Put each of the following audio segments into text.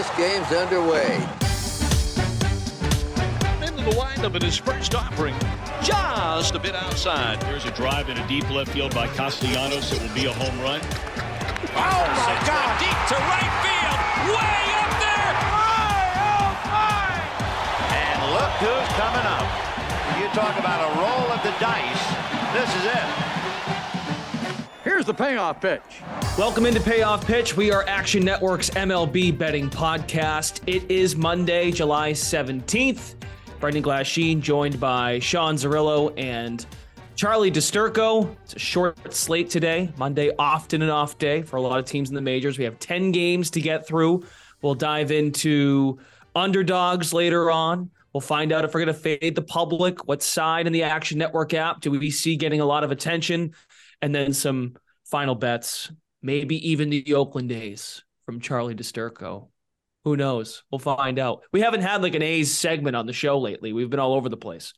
this game's underway. Into the windup in his first offering, just a bit outside. There's a drive in a deep left field by Castellanos. It will be a home run. Oh my God! Deep to right field, way up there. Oh my! And look who's coming up. You talk about a roll of the dice. This is it. Here's the payoff pitch. Welcome into Payoff Pitch. We are Action Network's MLB betting podcast. It is Monday, July 17th. Brendan Glasheen joined by Sean Zerillo and Charlie DiSturco. It's a short slate today. Monday, often an off day for a lot of teams in the majors. We have 10 games to get through. We'll dive into underdogs later on. We'll find out if we're going to fade the public, what side in the Action Network app do we see getting a lot of attention, and then some final bets, maybe even the Oakland A's from Charlie DiSturco. Who knows? We'll find out. We haven't had like an A's segment on the show lately. We've been all over the place.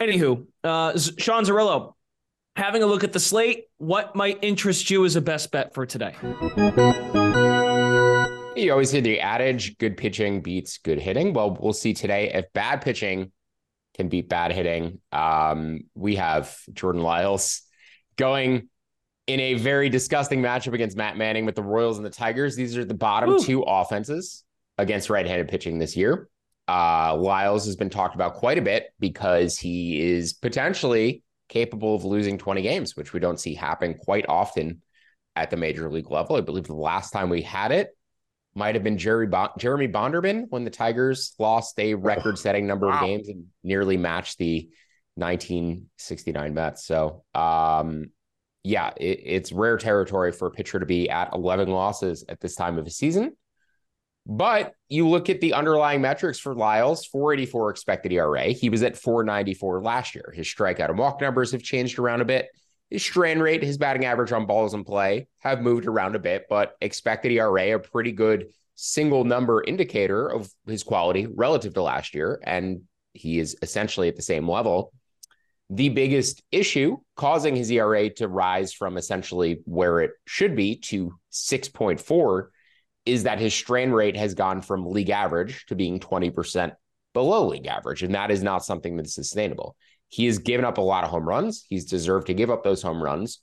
Anywho, uh, Sean Zerillo, having a look at the slate, what might interest you as a best bet for today? You always hear the adage good pitching beats good hitting. Well, we'll see today if bad pitching can beat bad hitting. Um, we have Jordan Lyles going in a very disgusting matchup against Matt Manning with the Royals and the Tigers. These are the bottom Woo. two offenses against right handed pitching this year. Uh, Lyles has been talked about quite a bit because he is potentially capable of losing 20 games, which we don't see happen quite often at the major league level. I believe the last time we had it might have been Jerry bon- Jeremy Bonderman when the Tigers lost a record-setting number of games and nearly matched the 1969 Mets. So, um, yeah, it, it's rare territory for a pitcher to be at 11 losses at this time of the season. But you look at the underlying metrics for Lyles, 484 expected ERA. He was at 494 last year. His strikeout and walk numbers have changed around a bit. His strand rate, his batting average on balls in play have moved around a bit, but expected ERA, a pretty good single number indicator of his quality relative to last year. And he is essentially at the same level. The biggest issue causing his ERA to rise from essentially where it should be to 6.4 is that his strand rate has gone from league average to being 20% below league average. And that is not something that's sustainable. He has given up a lot of home runs. He's deserved to give up those home runs.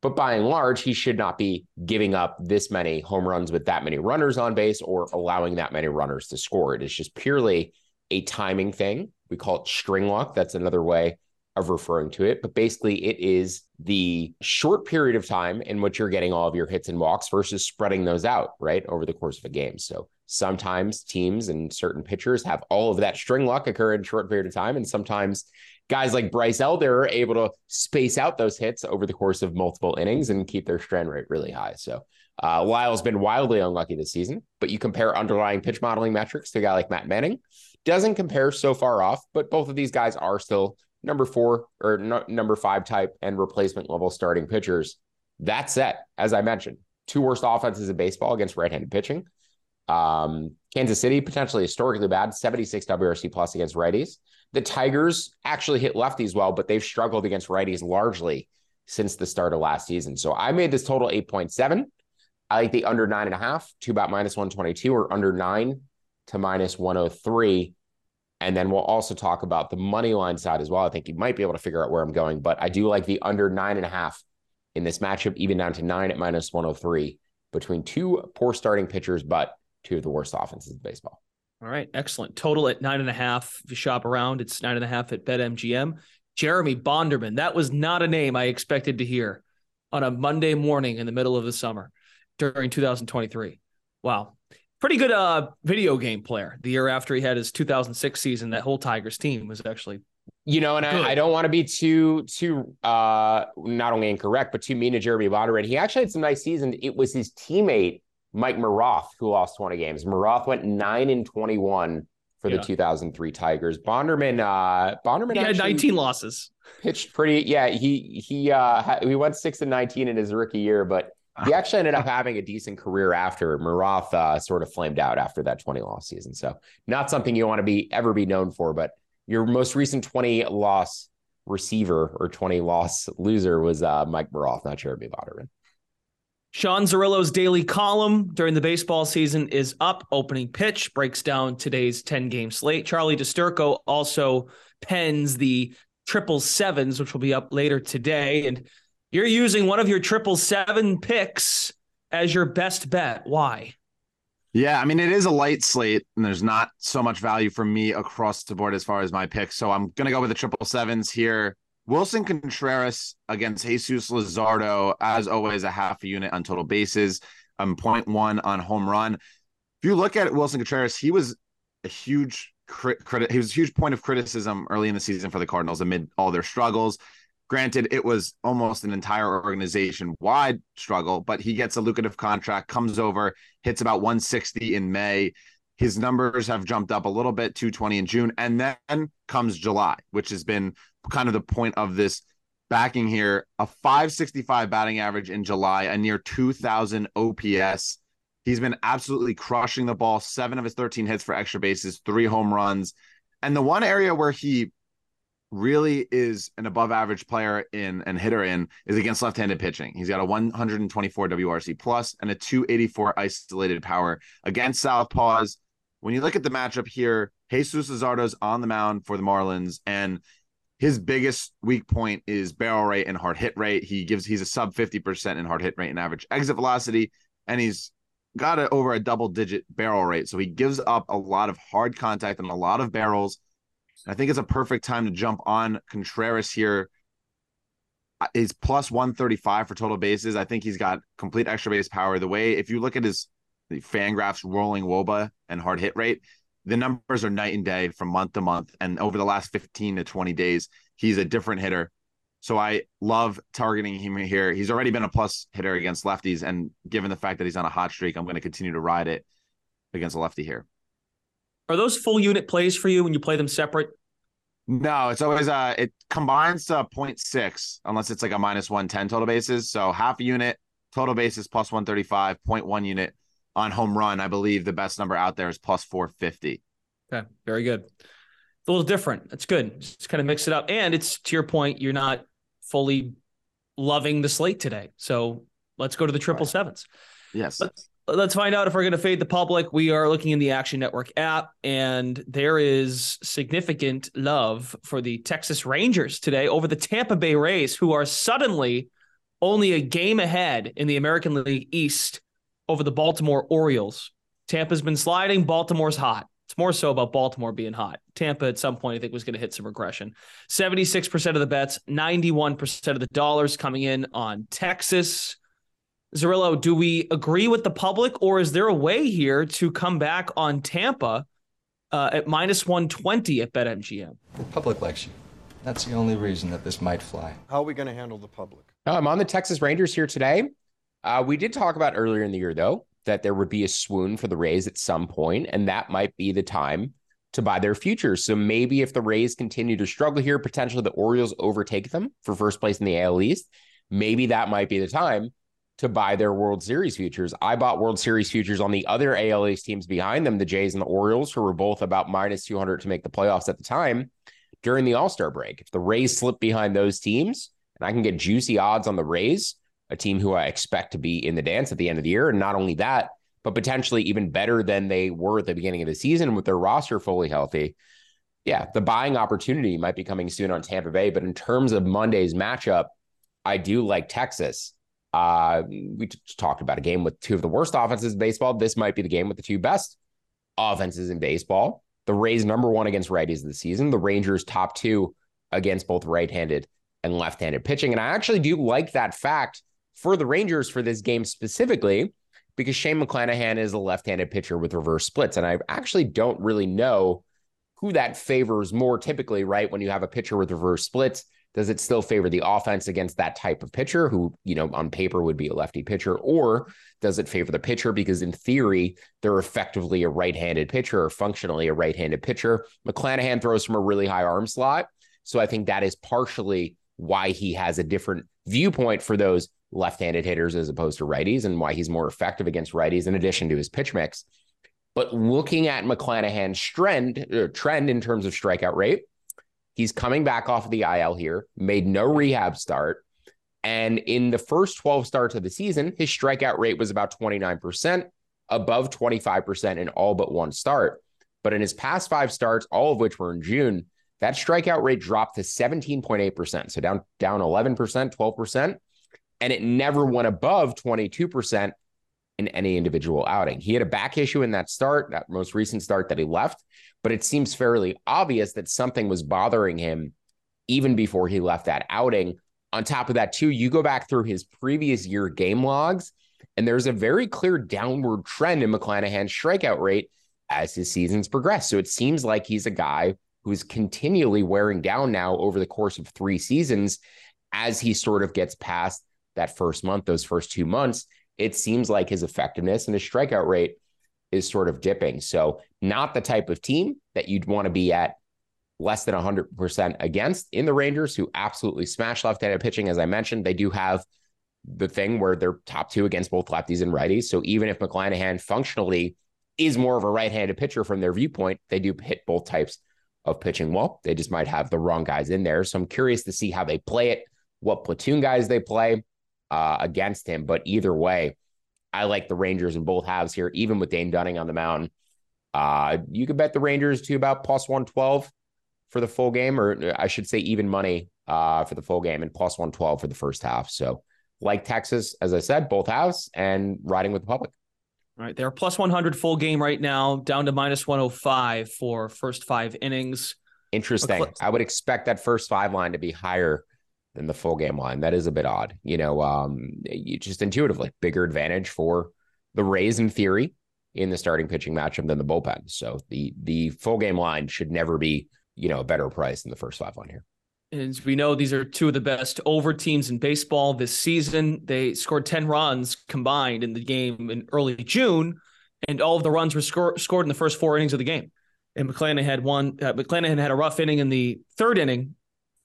But by and large, he should not be giving up this many home runs with that many runners on base or allowing that many runners to score. It is just purely a timing thing. We call it string luck. That's another way of referring to it. But basically, it is the short period of time in which you're getting all of your hits and walks versus spreading those out, right, over the course of a game. So sometimes teams and certain pitchers have all of that string luck occur in a short period of time. And sometimes guys like Bryce Elder are able to space out those hits over the course of multiple innings and keep their strand rate really high. So uh, Lyle's been wildly unlucky this season, but you compare underlying pitch modeling metrics to a guy like Matt Manning, doesn't compare so far off, but both of these guys are still number four or no, number five type and replacement level starting pitchers. That said, as I mentioned, two worst offenses in baseball against right-handed pitching. Um, Kansas City potentially historically bad, 76 WRC plus against righties. The Tigers actually hit lefties well, but they've struggled against righties largely since the start of last season. So I made this total 8.7. I like the under nine and a half, two about minus 122 or under nine to minus 103. And then we'll also talk about the money line side as well. I think you might be able to figure out where I'm going, but I do like the under nine and a half in this matchup, even down to nine at minus 103 between two poor starting pitchers, but two of the worst offenses in baseball. All right, excellent. Total at nine and a half. If you shop around, it's nine and a half at BetMGM. Jeremy Bonderman. That was not a name I expected to hear on a Monday morning in the middle of the summer during 2023. Wow. Pretty good uh video game player. The year after he had his 2006 season, that whole Tigers team was actually You know, and I, I, don't want to be too too uh not only incorrect, but too mean to Jeremy Bonderman. He actually had some nice seasons. It was his teammate Mike Maroth who lost 20 games. Maroth went nine and 21 for yeah. the 2003 Tigers. Bonderman uh Bonderman he had 19 losses. Pitched pretty yeah, he he uh he went 6 and 19 in his rookie year, but he actually ended up having a decent career after Maroth uh, sort of flamed out after that 20 loss season. So not something you want to be ever be known for, but your most recent 20 loss receiver or 20 loss loser was uh, Mike Maroth, not Jeremy Bonderman. Sean Zerillo's daily column during the baseball season is up. Opening pitch breaks down today's 10 game slate. Charlie DiSturco also pens the triple sevens, which will be up later today. And you're using one of your triple seven picks as your best bet. Why? Yeah, I mean it is a light slate, and there's not so much value for me across the board as far as my picks. So I'm gonna go with the triple sevens here. Willson Contreras against Jesus Luzardo, as always, a half unit on total bases, um, 0.1 on home run. If you look at Willson Contreras, he was a huge credit. He was a huge point of criticism early in the season for the Cardinals amid all their struggles. Granted, it was almost an entire organization wide struggle, but he gets a lucrative contract, comes over, hits about 160 in May. His numbers have jumped up a little bit, 220 in June. And then comes July, which has been kind of the point of this backing here. A 565 batting average in July, a near 2000 OPS. He's been absolutely crushing the ball, seven of his 13 hits for extra bases, three home runs. And the one area where he really is an above average player in and hitter in is against left-handed pitching. He's got a 124 WRC plus and a 284 isolated power against southpaws. When you look at the matchup here, Jesus Luzardo's on the mound for the Marlins and his biggest weak point is barrel rate and hard hit rate. He gives he's a sub 50% in hard hit rate and average exit velocity and he's got it over a double digit barrel rate. So he gives up a lot of hard contact and a lot of barrels I think it's a perfect time to jump on Contreras here. Uh, he's plus 135 for total bases. I think he's got complete extra base power. The way, if you look at his Fangraphs rolling Woba and hard hit rate, the numbers are night and day from month to month. And over the last 15 to 20 days, he's a different hitter. So I love targeting him here. He's already been a plus hitter against lefties. And given the fact that he's on a hot streak, I'm going to continue to ride it against a lefty here. Are those full unit plays for you when you play them separate? No, it's always uh it combines to 0.6 unless it's like a minus 110 total bases. So half a unit, total bases plus 135, 0.1 unit on home run. I believe the best number out there is plus 450. Okay, very good. It's a little different. That's good. Just kind of mix it up. And it's to your point, you're not fully loving the slate today. So let's go to the triple sevens. Yes. Let's let's find out if we're going to fade the public. We are looking in the Action Network app, and there is significant love for the Texas Rangers today over the Tampa Bay Rays, who are suddenly only a game ahead in the American League East over the Baltimore Orioles. Tampa's been sliding, Baltimore's hot. It's more so about Baltimore being hot. Tampa at some point, I think, was going to hit some regression. 76% of the bets, 91% of the dollars coming in on Texas. Zerillo, do we agree with the public, or is there a way here to come back on Tampa uh, at minus 120 at BetMGM? The public likes you. That's the only reason that this might fly. How are we going to handle the public? I'm on the Texas Rangers here today. Uh, we did talk about earlier in the year, though, that there would be a swoon for the Rays at some point, and that might be the time to buy their futures. So maybe if the Rays continue to struggle here, potentially the Orioles overtake them for first place in the AL East. Maybe that might be the time to buy their World Series futures. I bought World Series futures on the other AL East teams behind them, the Jays and the Orioles, who were both about minus 200 to make the playoffs at the time during the All Star break. If the Rays slip behind those teams and I can get juicy odds on the Rays, a team who I expect to be in the dance at the end of the year, and not only that, but potentially even better than they were at the beginning of the season with their roster fully healthy. Yeah, the buying opportunity might be coming soon on Tampa Bay. But in terms of Monday's matchup, I do like Texas. Uh, we talked about a game with two of the worst offenses in baseball. This might be the game with the two best offenses in baseball. The Rays number one against righties of the season. The Rangers top two against both right-handed and left-handed pitching. And I actually do like that fact for the Rangers for this game specifically because Shane McClanahan is a left-handed pitcher with reverse splits. And I actually don't really know who that favors more typically, right? When you have a pitcher with reverse splits, does it still favor the offense against that type of pitcher who, you know, on paper would be a lefty pitcher? Or does it favor the pitcher because in theory, they're effectively a right handed pitcher or functionally a right handed pitcher? McClanahan throws from a really high arm slot. So I think that is partially why he has a different viewpoint for those left handed hitters as opposed to righties and why he's more effective against righties in addition to his pitch mix. But looking at McClanahan's trend, uh, trend in terms of strikeout rate, He's coming back off of the IL here, made no rehab start. And in the first 12 starts of the season, his strikeout rate was about 29%, above 25% in all but one start. But in his past five starts, all of which were in June, that strikeout rate dropped to 17.8%. So down, down 11%, 12%. And it never went above 22% in any individual outing. He had a back issue in that start, that most recent start that he left but it seems fairly obvious that something was bothering him even before he left that outing. On top of that, too, you go back through his previous year game logs, and there's a very clear downward trend in McClanahan's strikeout rate as his seasons progress. So it seems like he's a guy who's continually wearing down now over the course of three seasons as he sort of gets past that first month, those first two months. It seems like his effectiveness and his strikeout rate is sort of dipping. So, not the type of team that you'd want to be at less than 100% against in the Rangers, who absolutely smash left handed pitching. As I mentioned, they do have the thing where they're top two against both lefties and righties. So, even if McClanahan functionally is more of a right handed pitcher from their viewpoint, they do hit both types of pitching well. They just might have the wrong guys in there. So, I'm curious to see how they play it, what platoon guys they play uh, against him. But either way, I like the Rangers in both halves here, even with Dane Dunning on the mound. Uh, you could bet the Rangers to about plus 112 for the full game, or I should say even money uh, for the full game and plus 112 for the first half. So, like Texas, as I said, both halves and riding with the public. Right. They're plus 100 full game right now, down to minus 105 for first five innings. Interesting. I would expect that first five line to be higher than the full game line. That is a bit odd. You know, um, you just intuitively bigger advantage for the Rays in theory in the starting pitching matchup than the bullpen. So the the full game line should never be, you know, a better price than the first five on here. As we know, these are two of the best over teams in baseball this season. They scored 10 runs combined in the game in early June, and all of the runs were score- scored in the first four innings of the game. And McClanahan had one. Uh, McClanahan had a rough inning in the third inning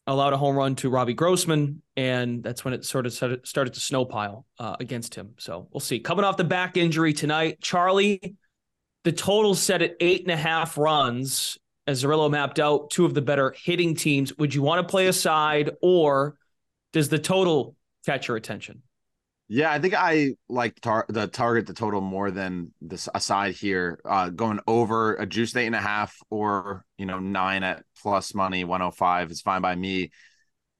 allowed a home run to Robbie Grossman, and that's when it sort of started to snowpile uh, against him. So we'll see. Coming off the back injury tonight, Charlie, the total set at eight and a half runs as Zerillo mapped out two of the better hitting teams. Would you want to play a side, or does the total catch your attention? Yeah, I think I like tar- the target the total more than this aside here. Uh, going over a juice eight and a half or you know nine at plus money one hundred oh five is fine by me.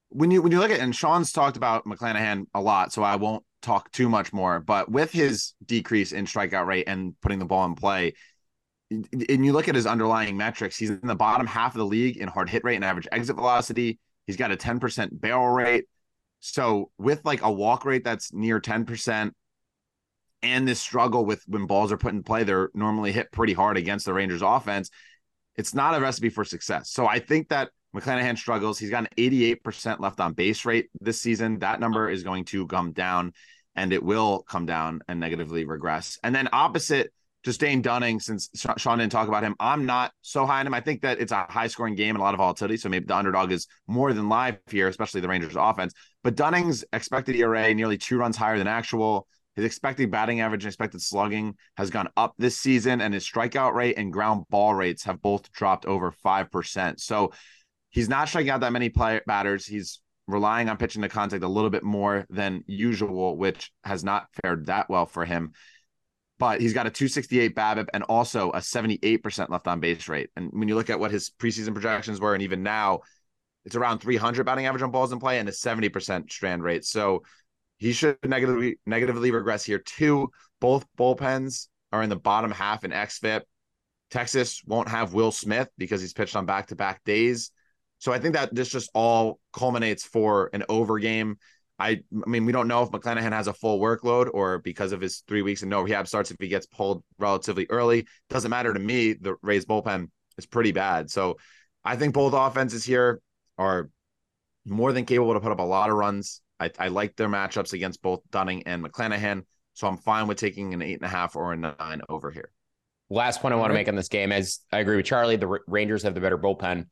When you when you look at and Sean's talked about McClanahan a lot, so I won't talk too much more. But with his decrease in strikeout rate and putting the ball in play, and you look at his underlying metrics, he's in the bottom half of the league in hard hit rate and average exit velocity. He's got a ten percent barrel rate so with like a walk rate that's near 10% and this struggle with when balls are put in play, they're normally hit pretty hard against the Rangers offense. It's not a recipe for success. So I think that McClanahan struggles. He's got an 88% left on base rate this season. That number is going to come down and it will come down and negatively regress. And then opposite just Dane Dunning, since Sean didn't talk about him, I'm not so high on him. I think that it's a high scoring game and a lot of volatility. So maybe the underdog is more than live here, especially the Rangers offense. But Dunning's expected ERA nearly two runs higher than actual. His expected batting average and expected slugging has gone up this season, and his strikeout rate and ground ball rates have both dropped over 5%. So he's not striking out that many batters. He's relying on pitching to contact a little bit more than usual, which has not fared that well for him but he's got a 268 BABIP and also a 78% left on base rate. And when you look at what his preseason projections were, and even now, it's around 300 batting average on balls in play and a 70% strand rate. So he should negatively negatively regress here too. Both bullpens are in the bottom half in xFIP. Texas won't have Will Smith because he's pitched on back to back days. So I think that this just all culminates for an over game. I, I mean, we don't know if McClanahan has a full workload or because of his three weeks and no rehab starts, if he gets pulled relatively early. Doesn't matter to me, the Rays bullpen is pretty bad. So I think both offenses here are more than capable to put up a lot of runs. I, I like their matchups against both Dunning and McClanahan. So I'm fine with taking an eight and a half or a nine over here. Last point I want to make on this game is I agree with Charlie. The Rangers have the better bullpen.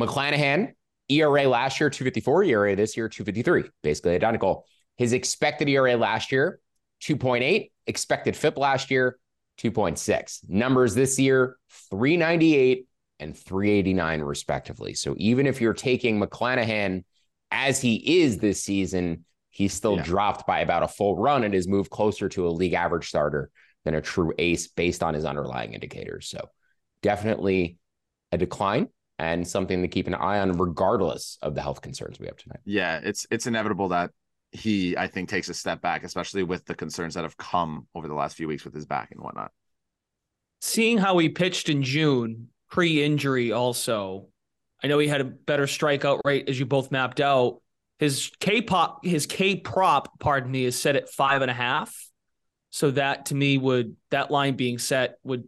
McClanahan, ERA last year, 254, ERA this year, 253, basically identical. His expected ERA last year, 2.8, expected FIP last year, 2.6. Numbers this year, 398 and 389, respectively. So even if you're taking McClanahan as he is this season, he's still yeah. dropped by about a full run and has moved closer to a league average starter than a true ace based on his underlying indicators. So definitely a decline and something to keep an eye on regardless of the health concerns we have tonight. Yeah, it's it's inevitable that he I think takes a step back, especially with the concerns that have come over the last few weeks with his back and whatnot. Seeing how he pitched in June, pre-injury also, I know he had a better strikeout rate as you both mapped out. His K pop, his K prop, pardon me, is set at five and a half. So that to me would that line being set would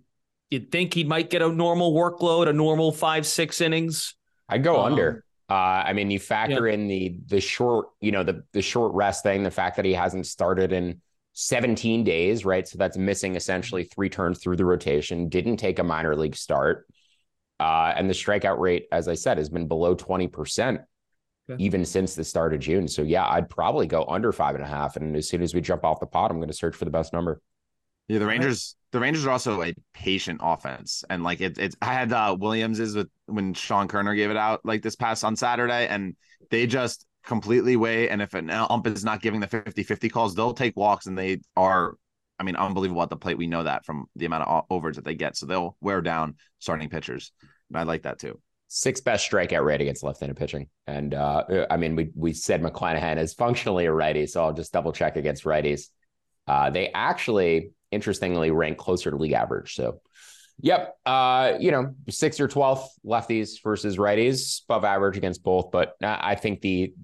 you'd think he might get a normal workload, a normal five six innings. I'd go um, under. Uh, I mean, you factor yeah. in the the short, you know, the the short rest thing, the fact that he hasn't started in 17 days, right? So that's missing essentially three turns through the rotation. Didn't take a minor league start. Uh, and the strikeout rate, as I said, has been below 20% okay. even since the start of June. So, yeah, I'd probably go under five and a half. And as soon as we jump off the pot, I'm going to search for the best number. Yeah, the Rangers, the Rangers are also a patient offense. And like it, it's, I had uh, Williams's with when Sean Koerner gave it out like this past on Saturday, and they just completely wait. And if an ump is not giving the 50 50 calls, they'll take walks and they are I mean, unbelievable at the plate. We know that from the amount of overs that they get. So they'll wear down starting pitchers. I like that too. Sixth best strikeout rate against left-handed pitching, and uh, I mean, we we said McClanahan is functionally a righty, so I'll just double check against righties. Uh, they actually, interestingly, rank closer to league average. So, yep, uh, you know, sixth or twelfth lefties versus righties, above average against both. But I think the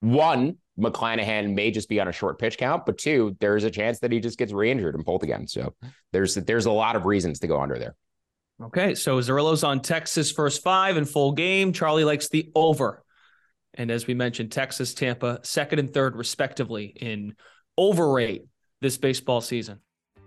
one McClanahan may just be on a short pitch count, but two, there's a chance that he just gets re-injured and pulled again. So there's there's a lot of reasons to go under there. Okay, so Zerillo's on Texas first five and full game. Charlie likes the over. And as we mentioned, Texas, Tampa, second and third, respectively, in over rate this baseball season.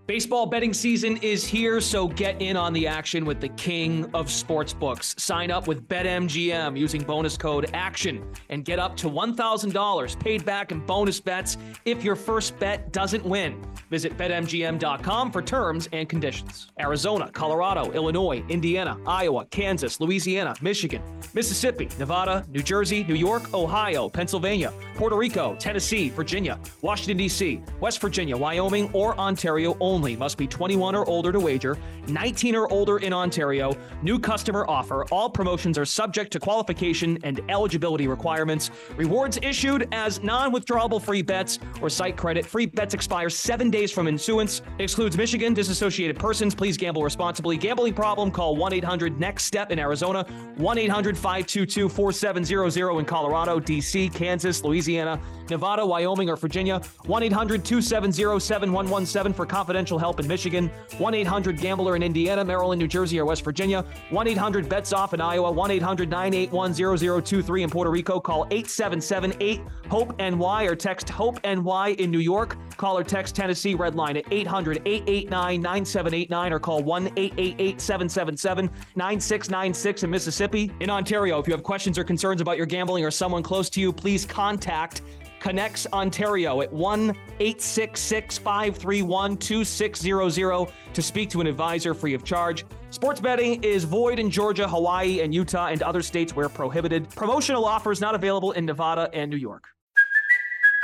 Baseball betting season is here, so get in on the action with the king of sportsbooks. Sign up with BetMGM using bonus code ACTION and get up to $1,000 paid back in bonus bets if your first bet doesn't win. Visit BetMGM.com for terms and conditions. Arizona, Colorado, Illinois, Indiana, Iowa, Kansas, Louisiana, Michigan, Mississippi, Nevada, New Jersey, New York, Ohio, Pennsylvania, Puerto Rico, Tennessee, Virginia, Washington, D.C., West Virginia, Wyoming, or Ontario only only. Must be 21 or older to wager, 19 or older in Ontario. New customer offer. All promotions are subject to qualification and eligibility requirements. Rewards issued as non withdrawable free bets or site credit. Free bets expire seven days from issuance. Excludes Michigan. Disassociated persons. Please gamble responsibly. Gambling problem? Call 1 800 NEXT STEP in Arizona, 1 800 522 4700 in Colorado, D.C., Kansas, Louisiana, Nevada, Wyoming, or Virginia. 1 800 270 7117 for confidential help in Michigan, 1 800 Gambler in Indiana, Maryland, New Jersey, or West Virginia, 1 800 Bets Off in Iowa, 1 800 981 0023 in Puerto Rico. Call 877 8 HOPE NY or text HOPE NY in New York. Call or text Tennessee Red Line at 800 889 9789 or call 1 888 777 9696 in Mississippi. In Ontario, if you have questions or concerns about your gambling or someone close to you, please contact ConnexOntario at 1 866 531 2600 to speak to an advisor free of charge. Sports betting is void in Georgia, Hawaii, and Utah and other states where prohibited. Promotional offers not available in Nevada and New York.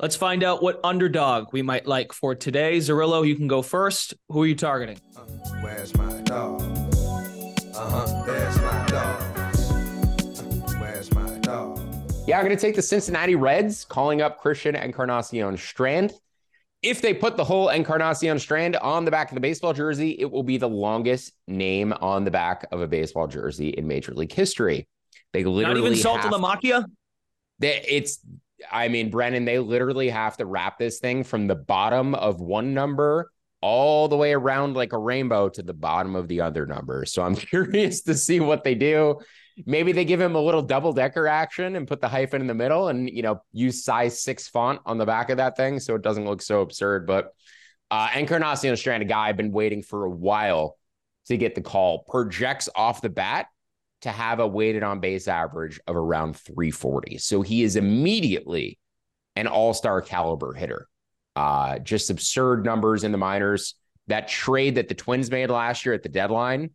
Let's find out what underdog we might like for today. Zerillo, you can go first. Who are you targeting? Where's my dog? Uh-huh, there's my dog. Where's my dog? Yeah, I'm going to take the Cincinnati Reds, calling up Christian Encarnacion Strand. If they put the whole Encarnacion Strand on the back of the baseball jersey, it will be the longest name on the back of a baseball jersey in Major League history. They literally not even Saltalamacchia. They, it's, I mean, Brendan, they literally have to wrap this thing from the bottom of one number all the way around like a rainbow to the bottom of the other number. So I'm curious to see what they do. Maybe they give him a little double decker action and put the hyphen in the middle and, you know, use size six font on the back of that thing so it doesn't look so absurd. But uh, Encarnacion Strand, a guy I've been waiting for a while to get the call, projects off the bat to have a weighted on base average of around 340. So he is immediately an all star caliber hitter. Uh, just absurd numbers in the minors. That trade that the Twins made last year at the deadline,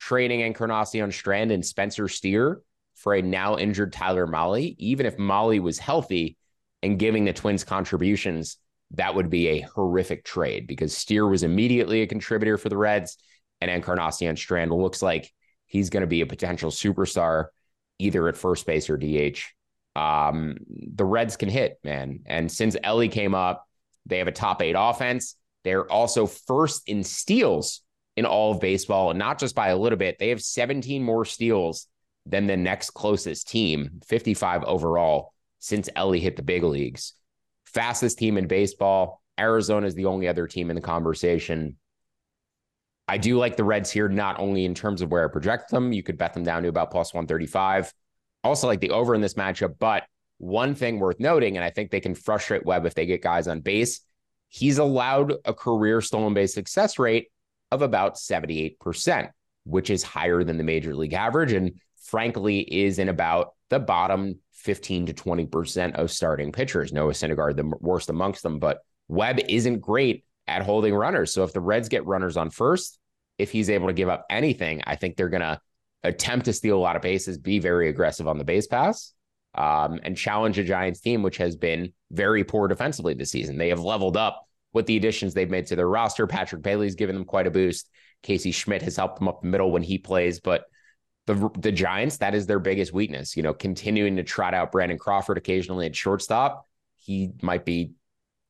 trading Encarnacion Strand and Spencer Steer for a now injured Tyler Mahle, even if Mahle was healthy and giving the Twins contributions, that would be a horrific trade because Steer was immediately a contributor for the Reds, and Encarnacion Strand looks like he's going to be a potential superstar either at first base or DH. Um, the Reds can hit, man. And since Elly came up, they have a top eight offense. They're also first in steals in all of baseball, and not just by a little bit. They have 17 more steals than the next closest team, 55 overall, since Elly hit the big leagues. Fastest team in baseball. Arizona is the only other team in the conversation. I do like the Reds here, not only in terms of where I project them, you could bet them down to about plus 135. Also, like the over in this matchup, but one thing worth noting, and I think they can frustrate Webb if they get guys on base, he's allowed a career stolen base success rate of about 78%, which is higher than the major league average. And frankly, is in about the bottom 15 to 20% of starting pitchers. Noah Syndergaard, the worst amongst them, but Webb isn't great at holding runners. So if the Reds get runners on first, if he's able to give up anything, I think they're going to attempt to steal a lot of bases, be very aggressive on the base pass, um, and challenge a Giants team, which has been very poor defensively this season. They have leveled up with the additions they've made to their roster. Patrick Bailey's given them quite a boost. Casey Schmitt has helped them up the middle when he plays, but the the Giants, that is their biggest weakness. You know, continuing to trot out Brandon Crawford occasionally at shortstop. He might be,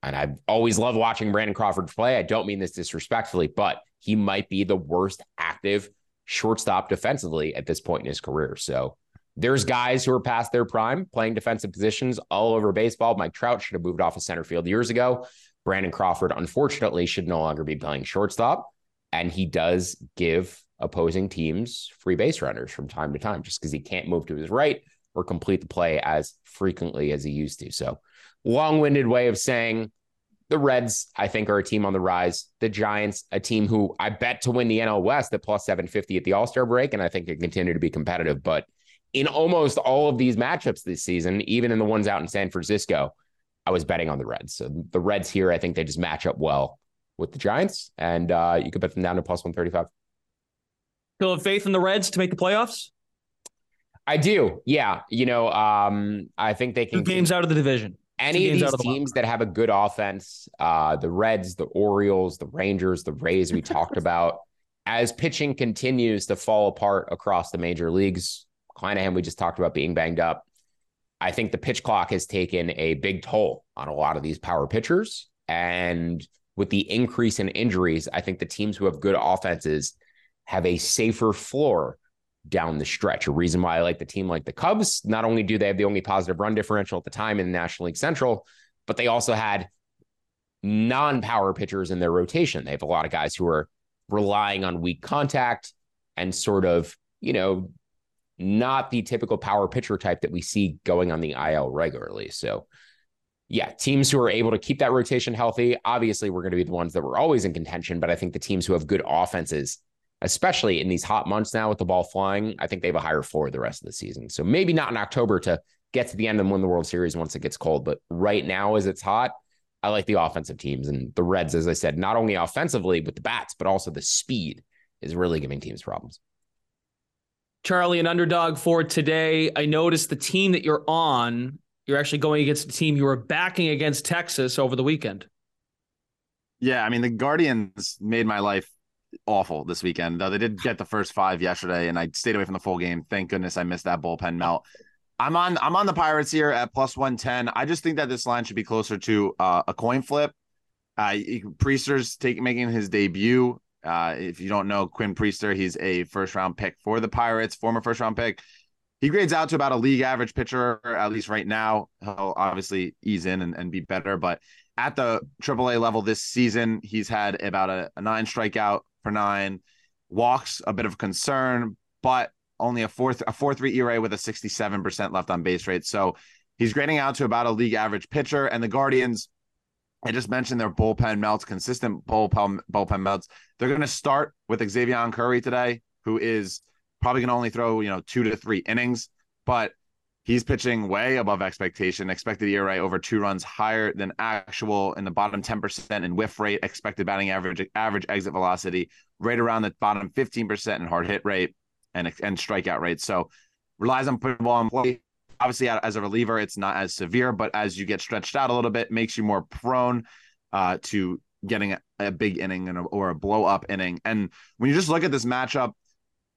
and I've always loved watching Brandon Crawford play. I don't mean this disrespectfully, but he might be the worst active shortstop defensively at this point in his career. So there's guys who are past their prime playing defensive positions all over baseball. Mike Trout should have moved off of center field years ago. Brandon Crawford, unfortunately, should no longer be playing shortstop. And he does give opposing teams free base runners from time to time just because he can't move to his right or complete the play as frequently as he used to. So, long winded way of saying the Reds, I think, are a team on the rise. The Giants, a team who I bet to win the NL West at plus 750 at the All Star break. And I think they continue to be competitive. But in almost all of these matchups this season, even in the ones out in San Francisco, I was betting on the Reds. So the Reds here, I think they just match up well with the Giants. And uh, you could bet them down to plus 135. Still have faith in the Reds to make the playoffs? I do. Yeah. You know, um, I think they can. Two games out of the division. Any of these of the teams that have a good offense, uh, the Reds, the Orioles, the Rangers, the Rays, we talked about, as pitching continues to fall apart across the major leagues, Clanahan, we just talked about being banged up. I think the pitch clock has taken a big toll on a lot of these power pitchers. And with the increase in injuries, I think the teams who have good offenses have a safer floor down the stretch. A reason why I like the team like the Cubs, not only do they have the only positive run differential at the time in the National League Central, but they also had non-power pitchers in their rotation. They have a lot of guys who are relying on weak contact and sort of, you know, not the typical power pitcher type that we see going on the IL regularly. So, yeah, teams who are able to keep that rotation healthy, obviously, we're going to be the ones that were always in contention. But I think the teams who have good offenses especially in these hot months now with the ball flying, I think they have a higher floor the rest of the season. So maybe not in October to get to the end and win the World Series once it gets cold. But right now, as it's hot, I like the offensive teams and the Reds, as I said, not only offensively with the bats, but also the speed is really giving teams problems. Charlie, an underdog for today. I noticed the team that you're on, you're actually going against the team you were backing against Texas over the weekend. Yeah, I mean the Guardians made my life awful this weekend. Though they did get the first five yesterday, and I stayed away from the full game. Thank goodness I missed that bullpen melt. I'm on I'm on the Pirates here at plus one ten. I just think that this line should be closer to uh, a coin flip. Uh, Priester's taking making his debut. Uh, if you don't know Quinn Priester, he's a first round pick for the Pirates, former first round pick. He grades out to about a league average pitcher, at least right now. He'll obviously ease in and, and be better, but at the AAA level this season, he's had about a, a nine strikeout per nine, walks a bit of concern, but only a fourth a four three ERA with a sixty seven percent left on base rate. So he's grading out to about a league average pitcher. And the Guardians, I just mentioned their bullpen melts, consistent bullpen bullpen melts. They're going to start with Xzavion Curry today, who is probably going to only throw you know two to three innings, but he's pitching way above expectation. Expected ERA over two runs higher than actual in the bottom ten percent in whiff rate. Expected batting average average exit velocity right around the bottom fifteen percent in hard hit rate and and strikeout rate. So relies on putting ball in play. Obviously, as a reliever, it's not as severe, but as you get stretched out a little bit, makes you more prone uh, to getting a, a big inning and a, or a blow up inning. And when you just look at this matchup,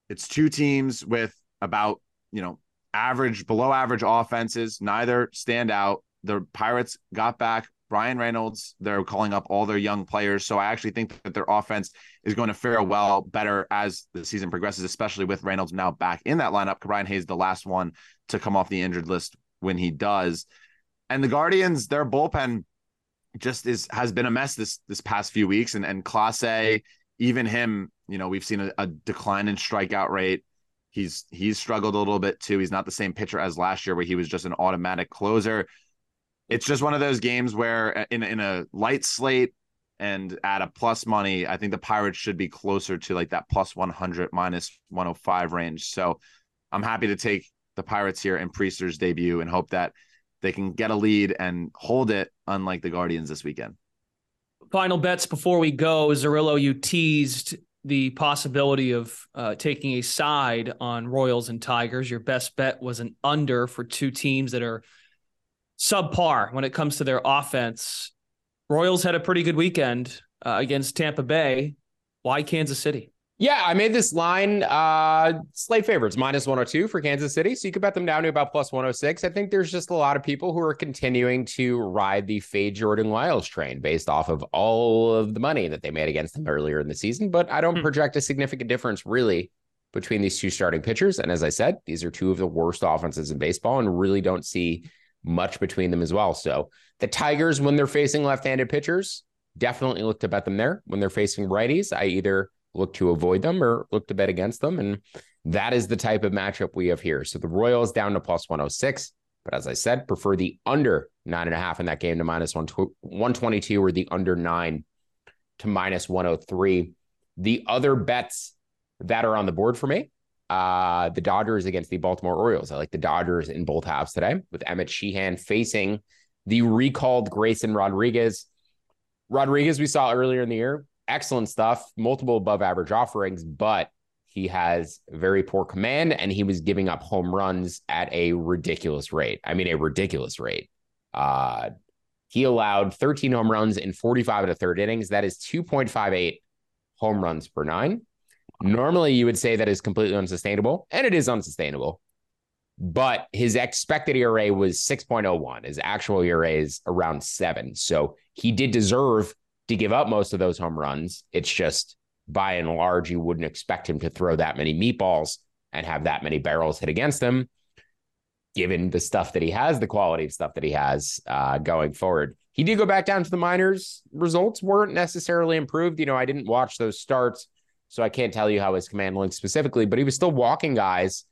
it's two teams with about you know average, below average offenses. Neither stand out. The Pirates got back Bryan Reynolds. They're calling up all their young players. So I actually think that their offense is going to fare well better as the season progresses, especially with Reynolds now back in that lineup. Brian Hayes, the last one to come off the injured list when he does. And the Guardians, their bullpen just is has been a mess this this past few weeks. And and Clase, even him, you know, we've seen a, a decline in strikeout rate. He's he's struggled a little bit too. He's not the same pitcher as last year, where he was just an automatic closer it's just one of those games where uh, in in a light slate and at a plus money, I think the Pirates should be closer to like that plus 100 minus 105 range. So I'm happy to take the Pirates here in Priester's debut and hope that they can get a lead and hold it, unlike the Guardians this weekend. Final bets before we go. Zerillo, you teased the possibility of uh, taking a side on Royals and Tigers. Your best bet was an under for two teams that are subpar when it comes to their offense. Royals had a pretty good weekend uh, against Tampa Bay. Why Kansas City? Yeah, I made this line uh slight favorites minus 102 for Kansas City. So you could bet them down to about plus 106. I think there's just a lot of people who are continuing to ride the fade Jordan Lyles train based off of all of the money that they made against them earlier in the season. But I don't hmm. project a significant difference really between these two starting pitchers. And as I said, these are two of the worst offenses in baseball and really don't see much between them as well. So the Tigers, when they're facing left-handed pitchers, definitely look to bet them there. When they're facing righties, I either look to avoid them or look to bet against them. And that is the type of matchup we have here. So the Royals down to plus 106. But as I said, prefer the under nine and a half in that game to minus 122 or the under nine to minus 103. The other bets that are on the board for me uh, the Dodgers against the Baltimore Orioles. I like the Dodgers in both halves today with Emmett Sheehan facing the recalled Grayson Rodriguez. Rodriguez, we saw earlier in the year, excellent stuff, multiple above average offerings, but he has very poor command and he was giving up home runs at a ridiculous rate. I mean, a ridiculous rate. Uh, he allowed 13 home runs in 45 of the third innings. That is 2.58 home runs per nine. Normally, you would say that is completely unsustainable, and it is unsustainable. But his expected ERA was 6.01. His actual ERA is around seven. So he did deserve to give up most of those home runs. It's just by and large, you wouldn't expect him to throw that many meatballs and have that many barrels hit against him, given the stuff that he has, the quality of stuff that he has uh, going forward. He did go back down to the minors. Results weren't necessarily improved. You know, I didn't watch those starts so I can't tell you how his command linked specifically, but he was still walking guys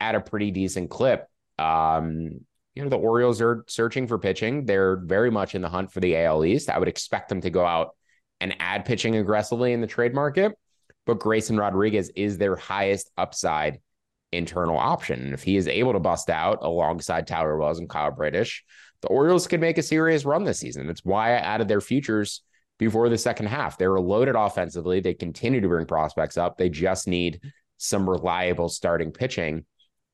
at a pretty decent clip. Um, you know, the Orioles are searching for pitching. They're very much in the hunt for the AL East. I would expect them to go out and add pitching aggressively in the trade market. But Grayson Rodriguez is their highest upside internal option. And if he is able to bust out alongside Tyler Wells and Kyle Bradish, the Orioles could make a serious run this season. That's why I added their futures before the second half. They were loaded offensively. They continue to bring prospects up. They just need some reliable starting pitching.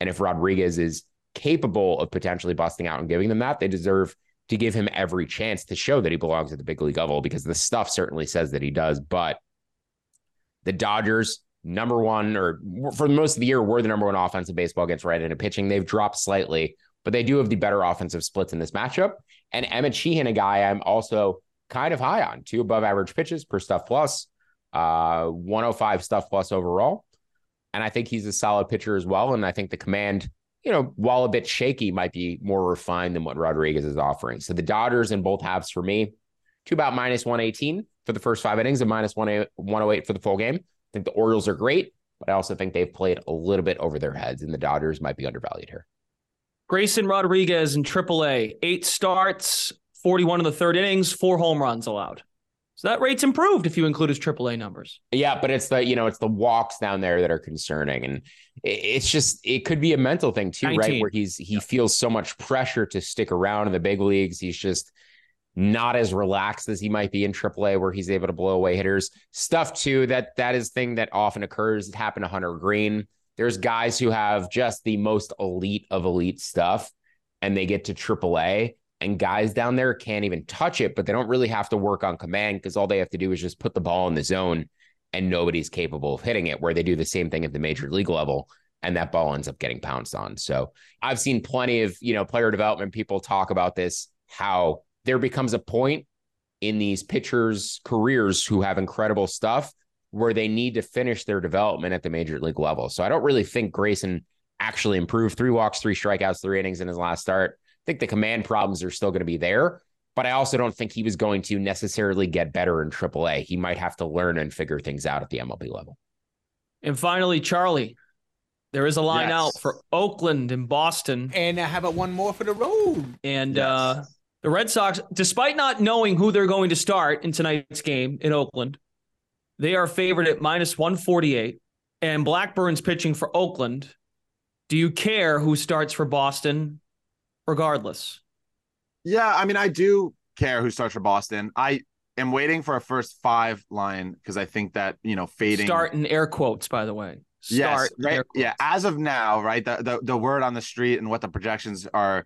And if Rodriguez is capable of potentially busting out and giving them that, they deserve to give him every chance to show that he belongs at the big league level because the stuff certainly says that he does. But the Dodgers, number one, or for most of the year, were the number one offensive baseball against right-handed pitching. They've dropped slightly, but they do have the better offensive splits in this matchup. And Emmett Sheehan, a guy I'm also kind of high on, two above average pitches per stuff plus, uh, 105 stuff plus overall. And I think he's a solid pitcher as well. And I think the command, you know, while a bit shaky, might be more refined than what Rodriguez is offering. So the Dodgers in both halves for me, two about minus 118 for the first five innings and minus 108 for the full game. I think the Orioles are great, but I also think they've played a little bit over their heads, and the Dodgers might be undervalued here. Grayson Rodriguez in AAA, eight starts, 41 in the third innings, four home runs allowed. So that rate's improved if you include his AAA numbers. Yeah, but it's the you know it's the walks down there that are concerning, and it's just it could be a mental thing too, 19. right? Where he's he feels so much pressure to stick around in the big leagues. He's just not as relaxed as he might be in AAA, where he's able to blow away hitters. Stuff too that that is thing that often occurs. It happened to Hunter Greene. There's guys who have just the most elite of elite stuff, and they get to AAA and guys down there can't even touch it, but they don't really have to work on command because all they have to do is just put the ball in the zone and nobody's capable of hitting it, where they do the same thing at the major league level and that ball ends up getting pounced on. So I've seen plenty of, you know, player development people talk about this, how there becomes a point in these pitchers' careers who have incredible stuff where they need to finish their development at the major league level. So I don't really think Grayson actually improved three walks, three strikeouts, three innings in his last start think the command problems are still going to be there, but I also don't think he was going to necessarily get better in AAA. He might have to learn and figure things out at the MLB level. And finally, Charlie, there is a line yes. out for Oakland and Boston. And I have a one more for the road. And yes. uh, the Red Sox, despite not knowing who they're going to start in tonight's game in Oakland, they are favored at minus 148. And Blackburn's pitching for Oakland. Do you care who starts for Boston? Regardless. Yeah, I mean, I do care who starts for Boston. I am waiting for a first five line because I think that you know fading start in air quotes. By the way, start yes, right, yeah. As of now, right, the, the the word on the street and what the projections are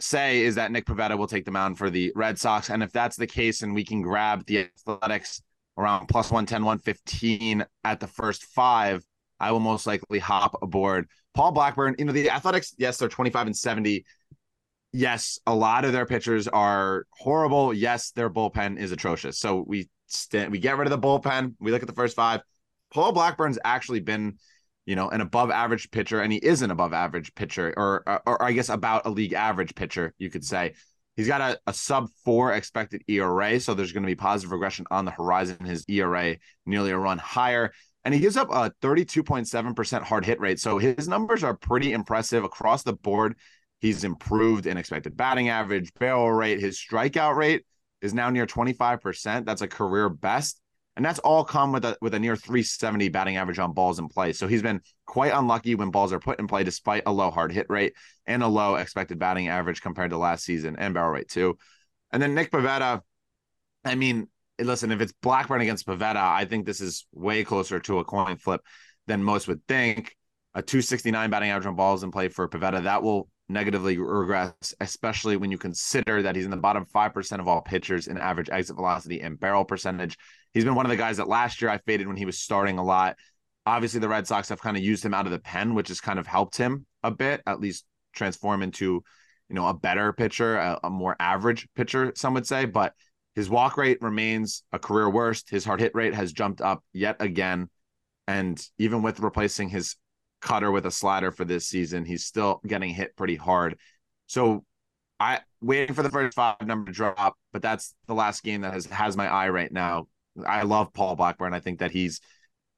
say is that Nick Pivetta will take the mound for the Red Sox, and if that's the case, and we can grab the Athletics around plus 110, 115 at the first five, I will most likely hop aboard. Paul Blackburn, you know, the Athletics, yes, they're 25 and 70 yes, a lot of their pitchers are horrible. Yes, their bullpen is atrocious. So we st- we get rid of the bullpen. We look at the first five. Paul Blackburn's actually been, you know, an above average pitcher, and he is an above average pitcher, or, or, or I guess about a league average pitcher, you could say. He's got a, a sub four expected ERA, so there's going to be positive regression on the horizon. His ERA nearly a run higher, and he gives up a 32.7% hard hit rate. So his numbers are pretty impressive across the board. He's improved in expected batting average, barrel rate. His strikeout rate is now near 25%. That's a career best. And that's all come with a with a near 370 batting average on balls in play. So he's been quite unlucky when balls are put in play, despite a low hard hit rate and a low expected batting average compared to last season and barrel rate too. And then Nick Pivetta, I mean, listen, if it's Blackburn against Pivetta, I think this is way closer to a coin flip than most would think. A 269 batting average on balls in play for Pivetta that will negatively regress, especially when you consider that he's in the bottom 5% of all pitchers in average exit velocity and barrel percentage. He's been one of the guys that last year I faded when he was starting a lot. Obviously, the Red Sox have kind of used him out of the pen, which has kind of helped him a bit, at least transform into, you know, a better pitcher, a, a more average pitcher, some would say. But his walk rate remains a career worst. His hard hit rate has jumped up yet again. And even with replacing his cutter with a slider for this season. He's still getting hit pretty hard. So I waiting for the first five number to drop, but that's the last game that has has my eye right now. I love Paul Blackburn. I think that he's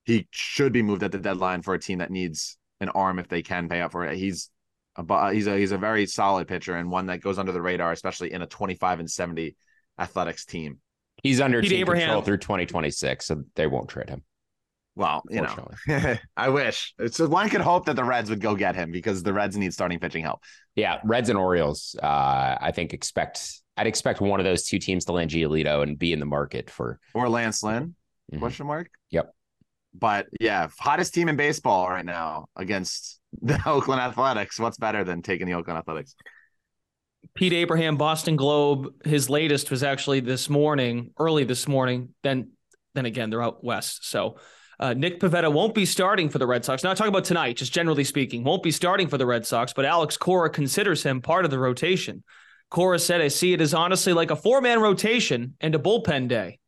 he should be moved at the deadline for a team that needs an arm if they can pay up for it. He's a he's a he's a very solid pitcher and one that goes under the radar, especially in a 25 and 70 athletics team. He's under Pete team Abraham. control through 2026, so they won't trade him. Well, you know, I wish. So one could hope that the Reds would go get him because the Reds need starting pitching help. Yeah, Reds and Orioles. Uh, I think expect I'd expect one of those two teams to land Giolito and be in the market for or Lance Lynn. Mhm. Question mark. Yep. But yeah, hottest team in baseball right now against the Oakland Athletics. What's better than taking the Oakland Athletics? Pete Abraham, Boston Globe. His latest was actually this morning, early this morning. Then, then again, they're out west. So, uh, Nick Pivetta won't be starting for the Red Sox. Not talking about tonight, just generally speaking, won't be starting for the Red Sox. But Alex Cora considers him part of the rotation. Cora said, "I see it as honestly like a four-man rotation and a bullpen day."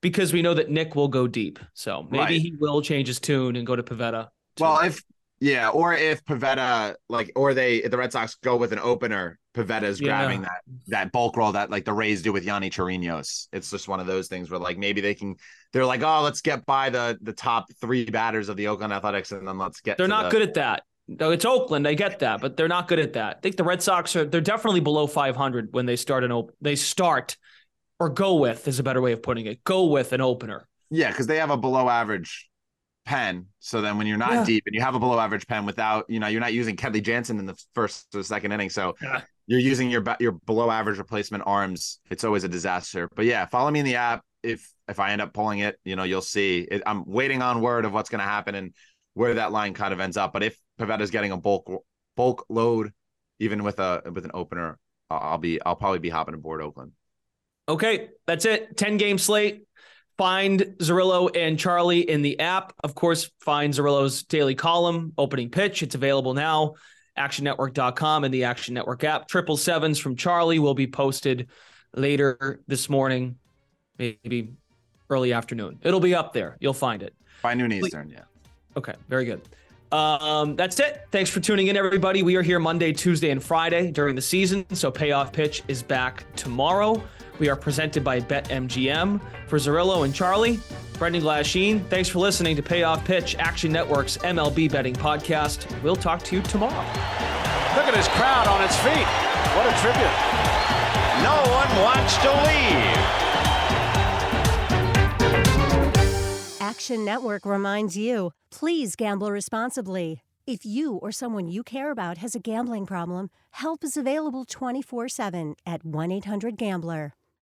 Because we know that Nick will go deep, so maybe Right. he will change his tune and go to Pivetta. Well, if yeah, or if Pivetta like, or they the Red Sox go with an opener, Pivetta's Yeah. grabbing that that bulk role that like the Rays do with Yonny Chirinos. It's just one of those things where like maybe they can. They're like, oh, let's get by the the top three batters of the Oakland Athletics, and then let's get. They're not the- good at that. No, it's Oakland. I get that, but they're not good at that. I think the Red Sox are they're definitely below 500 when they start an op- they start or go with is a better way of putting it. Go with an opener. Yeah, because they have a below average pen. So then when you're not Yeah. deep and you have a below average pen without, you know, you're not using Kenley Jansen in the first or second inning. So you're using your your below average replacement arms. It's always a disaster. But yeah, follow me in the app. If if I end up pulling it, you know, you'll see. It, I'm waiting on word of what's going to happen and where that line kind of ends up. But if Pivetta's getting a bulk bulk load, even with a with an opener, I'll I'll be I'll probably be hopping aboard Oakland. Okay, that's it. 10 game slate. Find Zerillo and Charlie in the app. Of course, find Zerillo's daily column, opening pitch. It's available now. ActionNetwork.com and the Action Network app. Triple sevens from Charlie will be posted later this morning, maybe early afternoon. It'll be up there. You'll find it. By noon Eastern, yeah. Okay, very good. Um, that's it. Thanks for tuning in, everybody. We are here Monday, Tuesday, and Friday during the season. So Payoff Pitch is back tomorrow. We are presented by BetMGM. For Zerillo and Charlie, Brendan Glasheen, thanks for listening to Payoff Pitch, Action Network's MLB betting podcast. We'll talk to you tomorrow. Look at his crowd on its feet. What a tribute. No one wants to leave. Action Network reminds you please gamble responsibly. If you or someone you care about has a gambling problem, help is available 24 7 at 1 800 Gambler.